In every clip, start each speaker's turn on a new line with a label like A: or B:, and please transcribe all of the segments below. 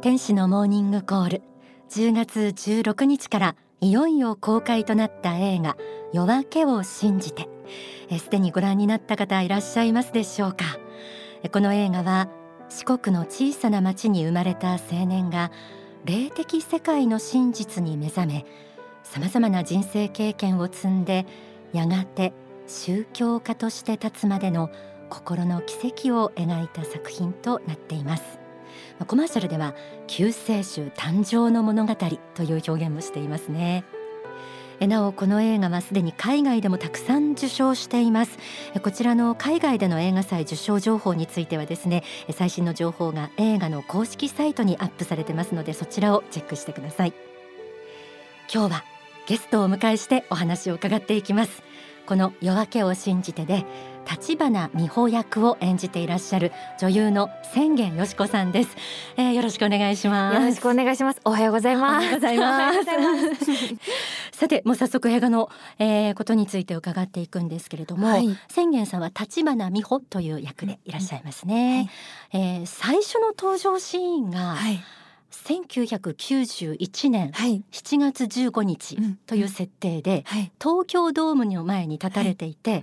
A: 天使のモーニングコール。10月16日からいよいよ公開となった映画夜明けを信じて。すでにご覧になった方いらっしゃいますでしょうか？この映画は四国の小さな町に生まれた青年が霊的世界の真実に目覚めさまざまな人生経験を積んでやがて宗教家として立つまでの心の奇跡を描いた作品となっています。コマーシャルでは救世主誕生の物語という表現もしていますね。なおこの映画はすでに海外でもたくさん受賞しています。こちらの海外での映画祭受賞情報についてはですね最新の情報が映画の公式サイトにアップされてますのでそちらをチェックしてください。今日はゲストをお迎えしてお話を伺っていきます。この夜明けを信じてで立花美穂役を演じていらっしゃる女優の千元よしこさんです、えー、よろしくお願いします。
B: よろしくお願いします。おはようございます。おはようございます。
A: さてもう早速映画の、えー、ことについて伺っていくんですけれども、はい、千元さんは立花美穂という役でいらっしゃいますね、うん。はい、えー、最初の登場シーンが、はい。1991年7月15日という設定で、東京ドームの前に立たれていて、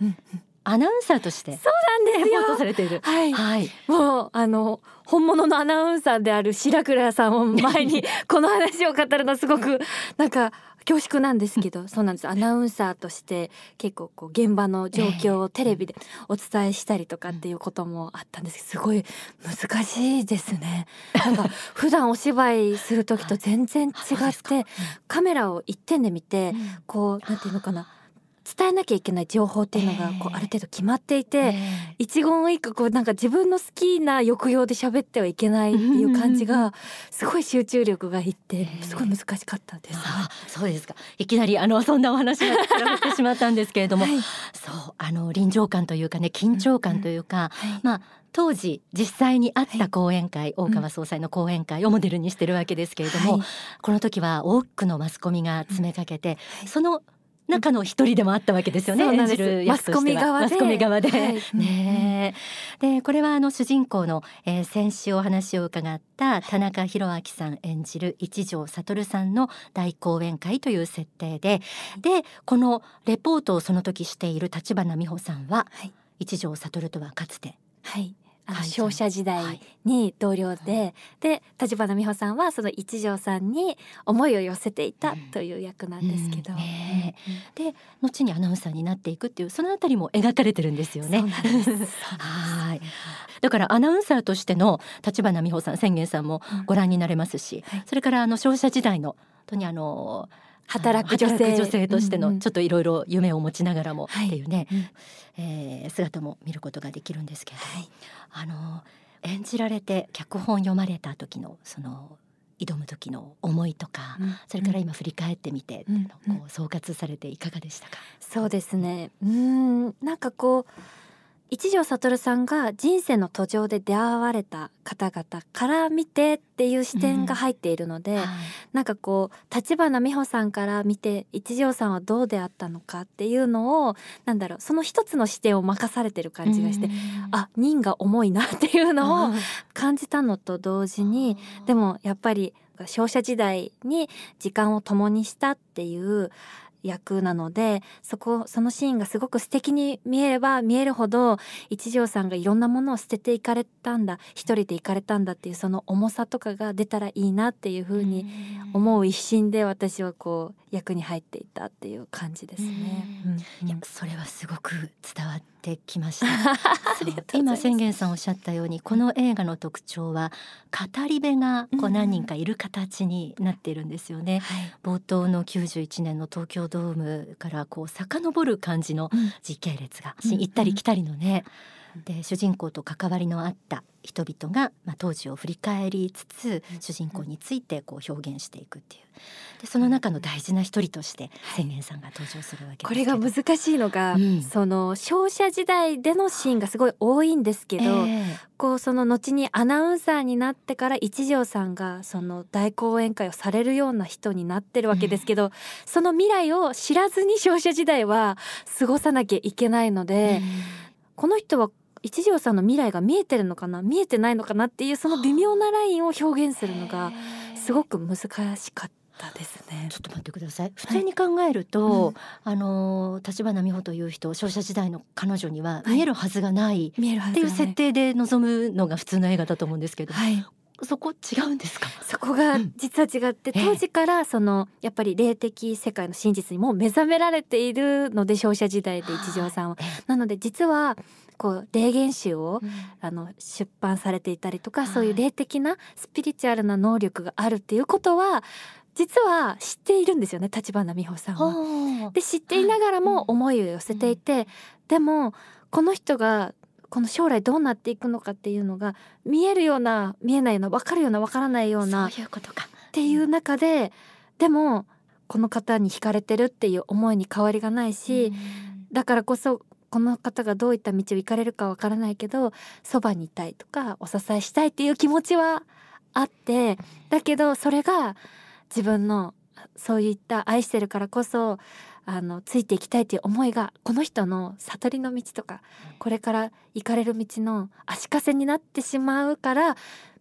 A: アナウンサーとして
B: そうなんです
A: よ。されている。
B: はい、はい、もうあの本物のアナウンサーである白倉さんを前に この話を語るのすごくなんか恐縮なんですけどそうなんです。アナウンサーとして結構こう現場の状況をテレビでお伝えしたりとかっていうこともあったんですけどすごい難しいですね。なんか普段お芝居する時と全然違って カメラを一点で見てこうなんていうのかな伝えなきゃいけない情報っていうのがこうある程度決まっていて、えー、一言一句こうなんか自分の好きな抑揚で喋ってはいけないっていう感じがすごい集中力がいってすごい難しかったです。
A: あそうですか。いきなりあのそんなお話が膨らめてしまったんですけれども、はい、そうあの臨場感というかね緊張感というか、うん。はい、まあ当時実際にあった講演会、はい、大川総裁の講演会をモデルにしてるわけですけれども、はい、この時は多くのマスコミが詰めかけて、うん、その中の一人でもあったわけですよね。演じる
B: マスコミ側で。マ
A: スコミ側で。はい、ねでこれはあの主人公の、えー、先週お話を伺った田中宏明さん演じる一条悟さんの大講演会という設定で、でこのレポートをその時している立花美穂さんは、はい、一条悟とはかつて。
B: はいあの商社時代に同僚で、はい、で立花美穂さんはその一条さんに思いを寄せていたという役なんですけど、うん。うん
A: ね、で後にアナウンサーになっていくっていうそのあたりも描かれてるんですよね。はい。だからアナウンサーとしての立花美穂さん宣言さんもご覧になれますし、うんはい、それからあの商社時代の本当にあの
B: 働く女性
A: 女性。としてのちょっといろいろ夢を持ちながらもっていうね、はいえー、姿も見ることができるんですけれども、はい、あの演じられて脚本読まれた時のその挑む時の思いとか、うん、それから今振り返ってみて、うん、こう総括されていかがでしたか、
B: そうですね。うん。なんかこう一条悟さんが人生の途上で出会われた方々から見てっていう視点が入っているので、うんはい、なんかこう立花美穂さんから見て一条さんはどうであったのかっていうのをなんだろうその一つの視点を任されてる感じがして、うん、あ任が重いなっていうのを感じたのと同時に、でもやっぱり商社時代に時間を共にしたっていう役なのでそこそのシーンがすごく素敵に見えれば見えるほど一条さんがいろんなものを捨てていかれたんだ一人でいかれたんだっていうその重さとかが出たらいいなっていうふうに思う一心で私はこう役に入っていたっていう感じですね。
A: いやそれはすごく伝わってきました。今宣言さんおっしゃったようにこの映画の特徴は語り部がこう何人かいる形になっているんですよね、うんはい、冒頭の91年の東京ドームからこう遡る感じの時系列が、うん、行ったり来たりのね、うん、で主人公と関わりのあった人々が、まあ、当時を振り返りつつ主人公についてこう表現していくっていう。でその中の大事な一人として千年さんが登場するわけ
B: これが難しいのが、うん、その商社時代でのシーンがすごい多いんですけど、えー、こうその後にアナウンサーになってから一条さんがその大講演会をされるような人になってるわけですけど、うん、その未来を知らずに商社時代は過ごさなきゃいけないので、うん、この人は一条さんの未来が見えてるのかな？見えてないのかなっていうその微妙なラインを表現するのがすごく難しかったですね。
A: ちょっと待ってください。普通に考えると、はいうん、あの立花美穂という人、商社時代の彼女には見えるはずがない、はい、っていう設定で臨むのが普通の映画だと思うんですけど、はい、そこ違うんですか？
B: そこが実は違って、うん、当時からそのやっぱり霊的世界の真実にも目覚められているので商社時代で一条さんは。なので実はこう霊言集を、うん、あの出版されていたりとか、そういう霊的なスピリチュアルな能力があるっていうことは実は知っているんですよね立花美穂さんは。で知っていながらも思いを寄せていて、うん、でもこの人がこの将来どうなっていくのかっていうのが見えるような見えないような分かるような分からないような
A: そういうことか。
B: っていう中で、でもこの方に惹かれてるっていう思いに変わりがないし、だからこそこの方がどういった道を行かれるかわからないけどそばにいたいとかお支えしたいっていう気持ちはあってだけどそれが自分のそういった愛してるからこそあのついていきたいという思いがこの人の悟りの道とかこれから行かれる道の足かせになってしまうから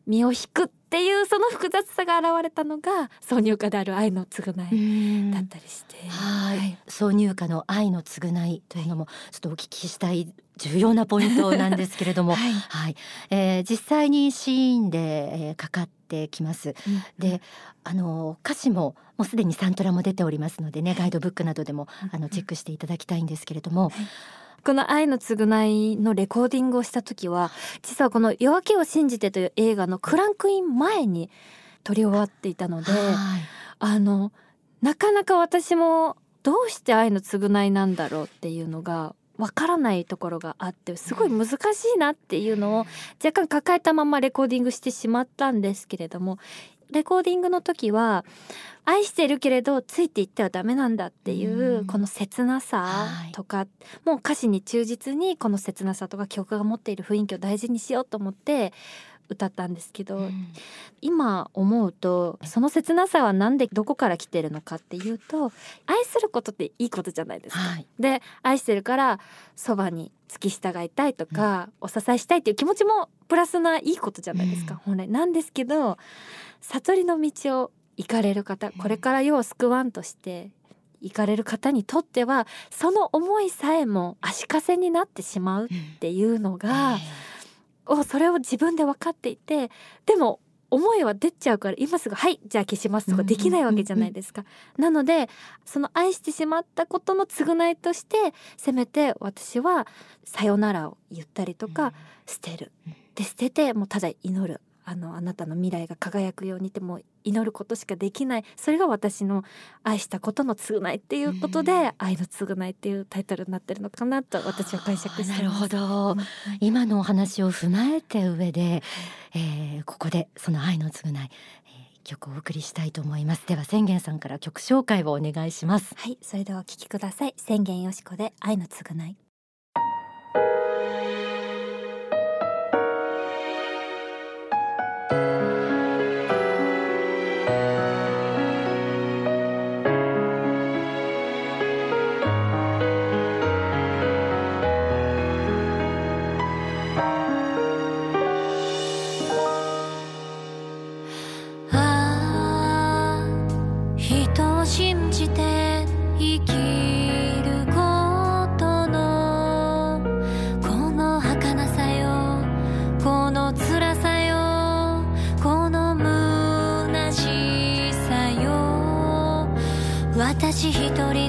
B: 身を引くっていうその複雑さが現れたのが挿入歌である愛の償いだったりして。
A: はい、挿入歌の愛の償いというのもちょっとお聞きしたい重要なポイントなんですけれども、はい、はい、えー、実際にシーンで、えー、かかってきます。うん、で、あの歌詞ももうすでにサントラも出ておりますのでね、ガイドブックなどでもあのチェックしていただきたいんですけれども。はい。
B: この愛の償いのレコーディングをした時は実はこの夜明けを信じてという映画のクランクイン前に撮り終わっていたので、あのなかなか私もどうして愛の償いなんだろうっていうのがわからないところがあってすごい難しいなっていうのを若干抱えたままレコーディングしてしまったんですけれどもレコーディングの時は愛してるけれどついていってはダメなんだっていうこの切なさとか、もう歌詞に忠実にこの切なさとか曲が持っている雰囲気を大事にしようと思って歌ったんですけど、うん、今思うとその切なさは何でどこから来てるのかっていうと愛することっていいことじゃないですか。はい、で愛してるからそばに付き従いたいとか、うん、お支えしたいっていう気持ちもプラスないいことじゃないですか、うん、本来。なんですけど悟りの道を行かれる方これから世を救わんとして行かれる方にとってはその思いさえも足かせになってしまうっていうのが、うん、それを自分で分かっていてでも思いは出ちゃうから今すぐ「はいじゃあ消します」とかできないわけじゃないですか。なのでその愛してしまったことの償いとしてせめて私は「さよなら」を言ったりとか捨てる。で捨ててもうただ祈るあのあなたの未来が輝くようにってもう祈ることしかできない。それが私の愛したことの償いっていうことで、うん、愛の償いっていうタイトルになってるのかなと私は解釈して
A: なるほど、今のお話を踏まえて上で、えー、ここでその愛の償い、えー、曲をお送りしたいと思います。では宣言さんから曲紹介をお願いします。
B: はい。それではお聞きください。宣言よしこで愛の償い
C: 私一人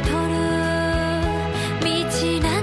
C: 取る道な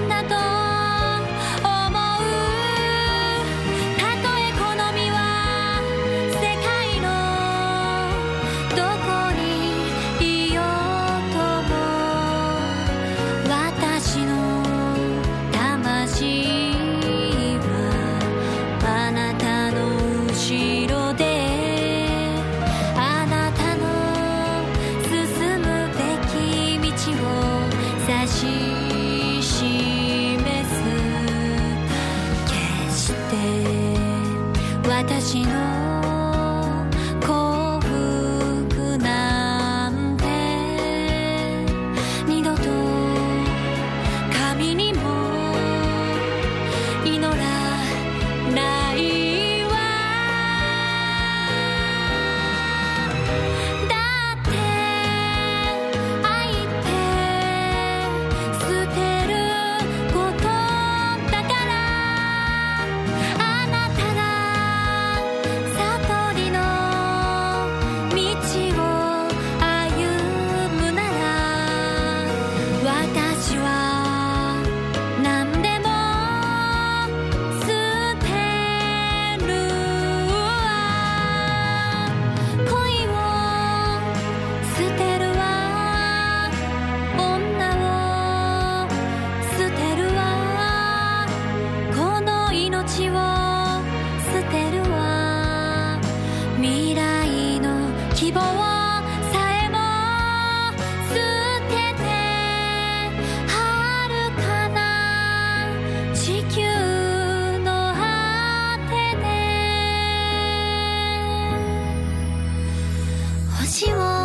C: 星は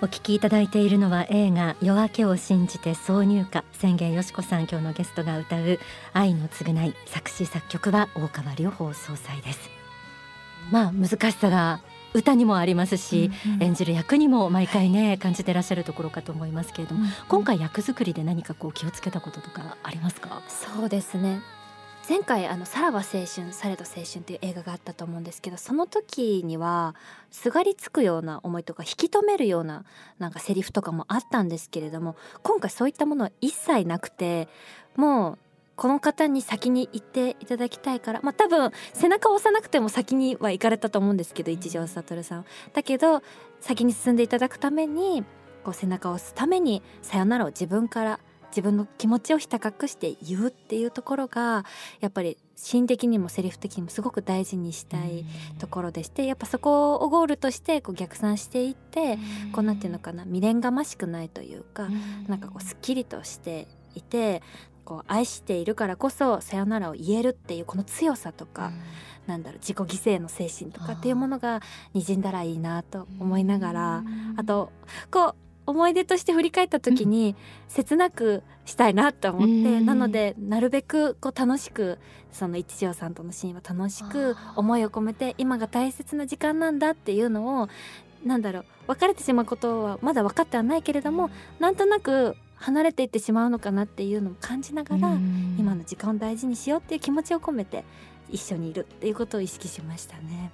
A: お聞きいただいているのは映画夜明けを信じて挿入歌宣言よしこさん今日のゲストが歌う愛の償い作詞作曲は大川隆法総裁です。まあ難しさが歌にもありますし、演じる役にも毎回ね感じてらっしゃるところかと思いますけれども、今回役作りで何かこう気をつけたこととかありますか？
B: そうですね前回あの「さらば青春されど青春」っていう映画があったと思うんですけどその時にはすがりつくような思いとか引き止めるようななんかセリフとかもあったんですけれども今回そういったものは一切なくてもうこの方に先に行っていただきたいからまあ多分背中を押さなくても先には行かれたと思うんですけど一条悟さんだけど先に進んでいただくためにこう背中を押すためにさよならを自分から自分の気持ちをひた隠して言うっていうところがやっぱりシーン的にもセリフ的にもすごく大事にしたいところでしてやっぱそこをゴールとしてこう逆算していってこうなんていうのかな未練がましくないというかなんかこうすっきりとしていてこう愛しているからこそさよならを言えるっていうこの強さとか、なんだろう自己犠牲の精神とかっていうものが滲んだらいいなと思いながらあとこう思い出として振り返った時に切なくしたいなと思って、
A: うん。
B: なのでなるべくこう楽しくその一条さんとのシーンは楽しく思いを込めて今が大切な時間なんだっていうのをなんだろう別れてしまうことはまだ分かってはないけれどもなんとなく離れていってしまうのかなっていうのを感じながら、今の時間を大事にしようっていう気持ちを込めて一緒にいるっていうことを意識しましたね。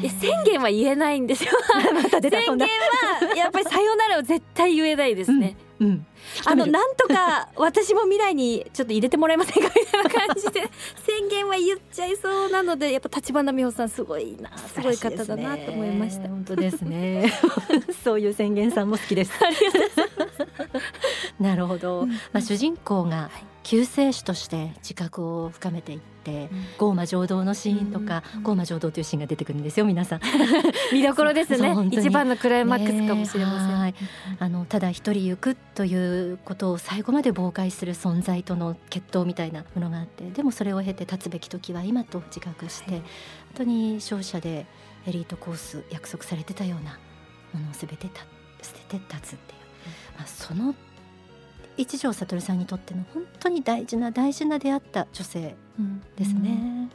B: いや宣言は言えないんですよ。
A: また出た
B: 宣言はやっぱりさよならを絶対言えないですね。
A: うん
B: あのなんとか私も未来にちょっと入れてもらえませんかみたいな感じで 宣言は言っちゃいそうなのでやっぱ立花美穂さんすごいなすごい方だなと思いました。
A: 本当ですね。そういう宣言さんも好きです。なるほど、まあ主人公が救世主として自覚を深めていって、ゴーマ浄土のシーンとか、ゴーマ浄土というシーンが出てくるんですよ皆さん。
B: 見どころですね。一番のクライマックスかもしれません。
A: ねはい。あのただ一人行くということを最後まで妨害する存在との決闘みたいなものがあってでもそれを経て立つべき時は今と自覚して、本当に勝者でエリートコース約束されてたようなものを全てた捨てて立つっていう、まあ、その一条悟さんにとっての本当に大事な大事な出会った女性ですね。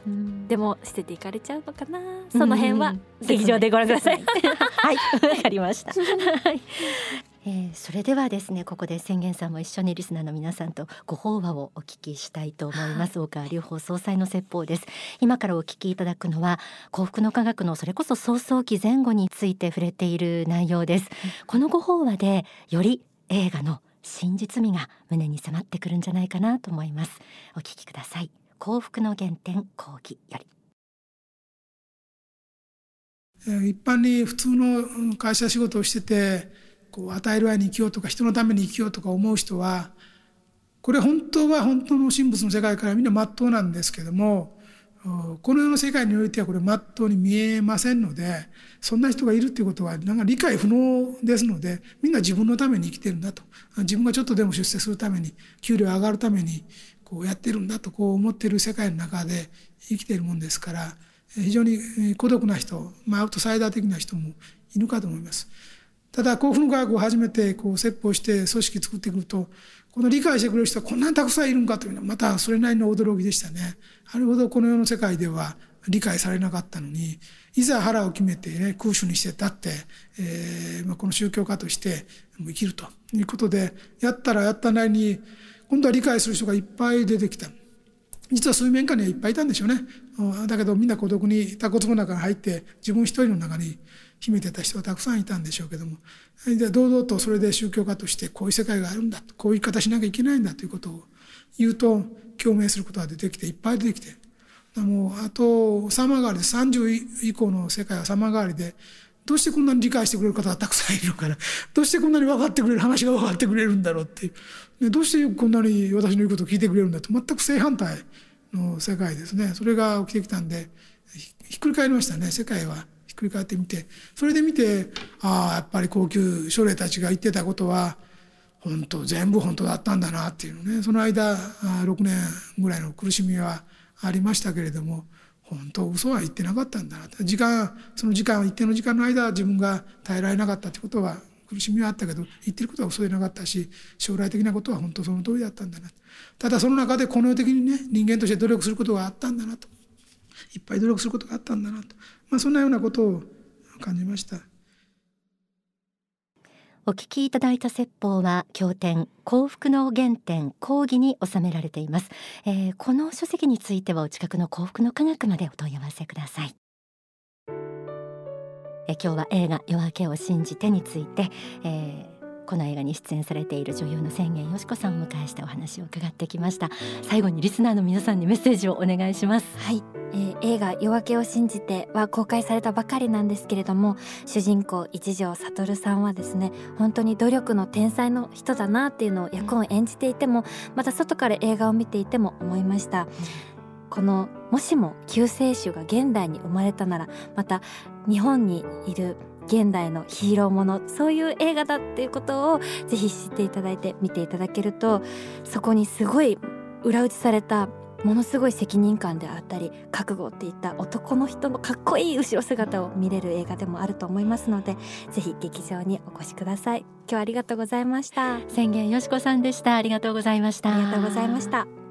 B: でも捨てていかれちゃうのかな？その辺は
A: うん。
B: 劇場でご覧ください。
A: はい、わかりました。はい。えー、それではですねここで宣言さんも一緒にリスナーの皆さんとご法話をお聞きしたいと思います。大川隆法総裁の説法です。今からお聞きいただくのは幸福の科学のそれこそ創創期前後について触れている内容です、このご法話でより映画の真実味が胸に迫ってくるんじゃないかなと思います。お聞きください。幸福の原点講義より。
D: 一般に普通の会社仕事をしててこう与える愛に生きようとか人のために生きようとか思う人はこれ本当は本当の神仏の世界からみんな真っ当なんですけどもこの世の世界においてはこれ真っ当に見えませんのでそんな人がいるっていうことはなんか理解不能ですのでみんな自分のために生きてるんだと自分がちょっとでも出世するために給料上がるためにこうやってるんだとこう思ってる世界の中で生きてるもんですから非常に孤独な人、まあ、アウトサイダー的な人もいるかと思います。ただ幸福の科学を初めてこう説法して組織作ってくるとこの理解してくれる人はこんなにたくさんいるんかというのはまたそれなりの驚きでしたね。あれほどこの世の世界では理解されなかったのにいざ腹を決めて、ね、空手にして立って、えーまあ、この宗教家として生きるということでやったらやったなりに今度は理解する人がいっぱい出てきた。実は水面下にはいっぱいいたんでしょうね。だけどみんな孤独にタコツの中に入って自分一人の中に秘めてた人がたくさんいたんでしょうけども。じゃあ堂々とそれで宗教家としてこういう世界があるんだこういう言い方しなきゃいけないんだということを言うと共鳴することが出てきていっぱい出て。きてもうあと様変わりで30以降の世界は様変わりでどうしてこんなに理解してくれる方がたくさんいるかなどうしてこんなに分かってくれる話が分かってくれるんだろうっていう。どうしてこんなに私の言うことを聞いてくれるんだと全く正反対の世界ですね。それが起きてきたんでひっくり返りましたね世界は。ひっくり返ってみてそれで見てああやっぱり高級奨励たちが言ってたことは本当全部本当だったんだなっていうね。その間6年ぐらいの苦しみはありましたけれども本当嘘は言ってなかったんだな。時間その時間一定の時間の間自分が耐えられなかったってことは苦しみはあったけど言ってることは嘘でなかったし将来的なことは本当その通りだったんだな。ただその中でこの世的にね人間として努力することがあったんだなと。いっぱい努力することがあったんだなと、まあ、そんなようなことを感じました。
A: お聞きいただいた説法は経典幸福の原点講義に収められています、えー、この書籍についてはお近くの幸福の科学までお問い合わせください。え今日は映画夜明けを信じてについて、えーこの映画に出演されている女優の宣言よしこさんを迎えしてお話を伺ってきました。最後にリスナーの皆さんにメッセージをお願いします。
B: はい、えー、映画夜明けを信じては公開されたばかりなんですけれども主人公一条悟さんはですね本当に努力の天才の人だなっていうのを役を演じていてもまた外から映画を見ていても思いました、このもしも救世主が現代に生まれたならまた日本にいる現代のヒーローものそういう映画だっていうことをぜひ知っていただいて見ていただけるとそこにすごい裏打ちされたものすごい責任感であったり覚悟っていった男の人のかっこいい後ろ姿を見れる映画でもあると思いますのでぜひ劇場にお越しください。今日はありがとうございました。
A: 宣言よしこさんでした。ありがとうございました。
B: ありがとうございました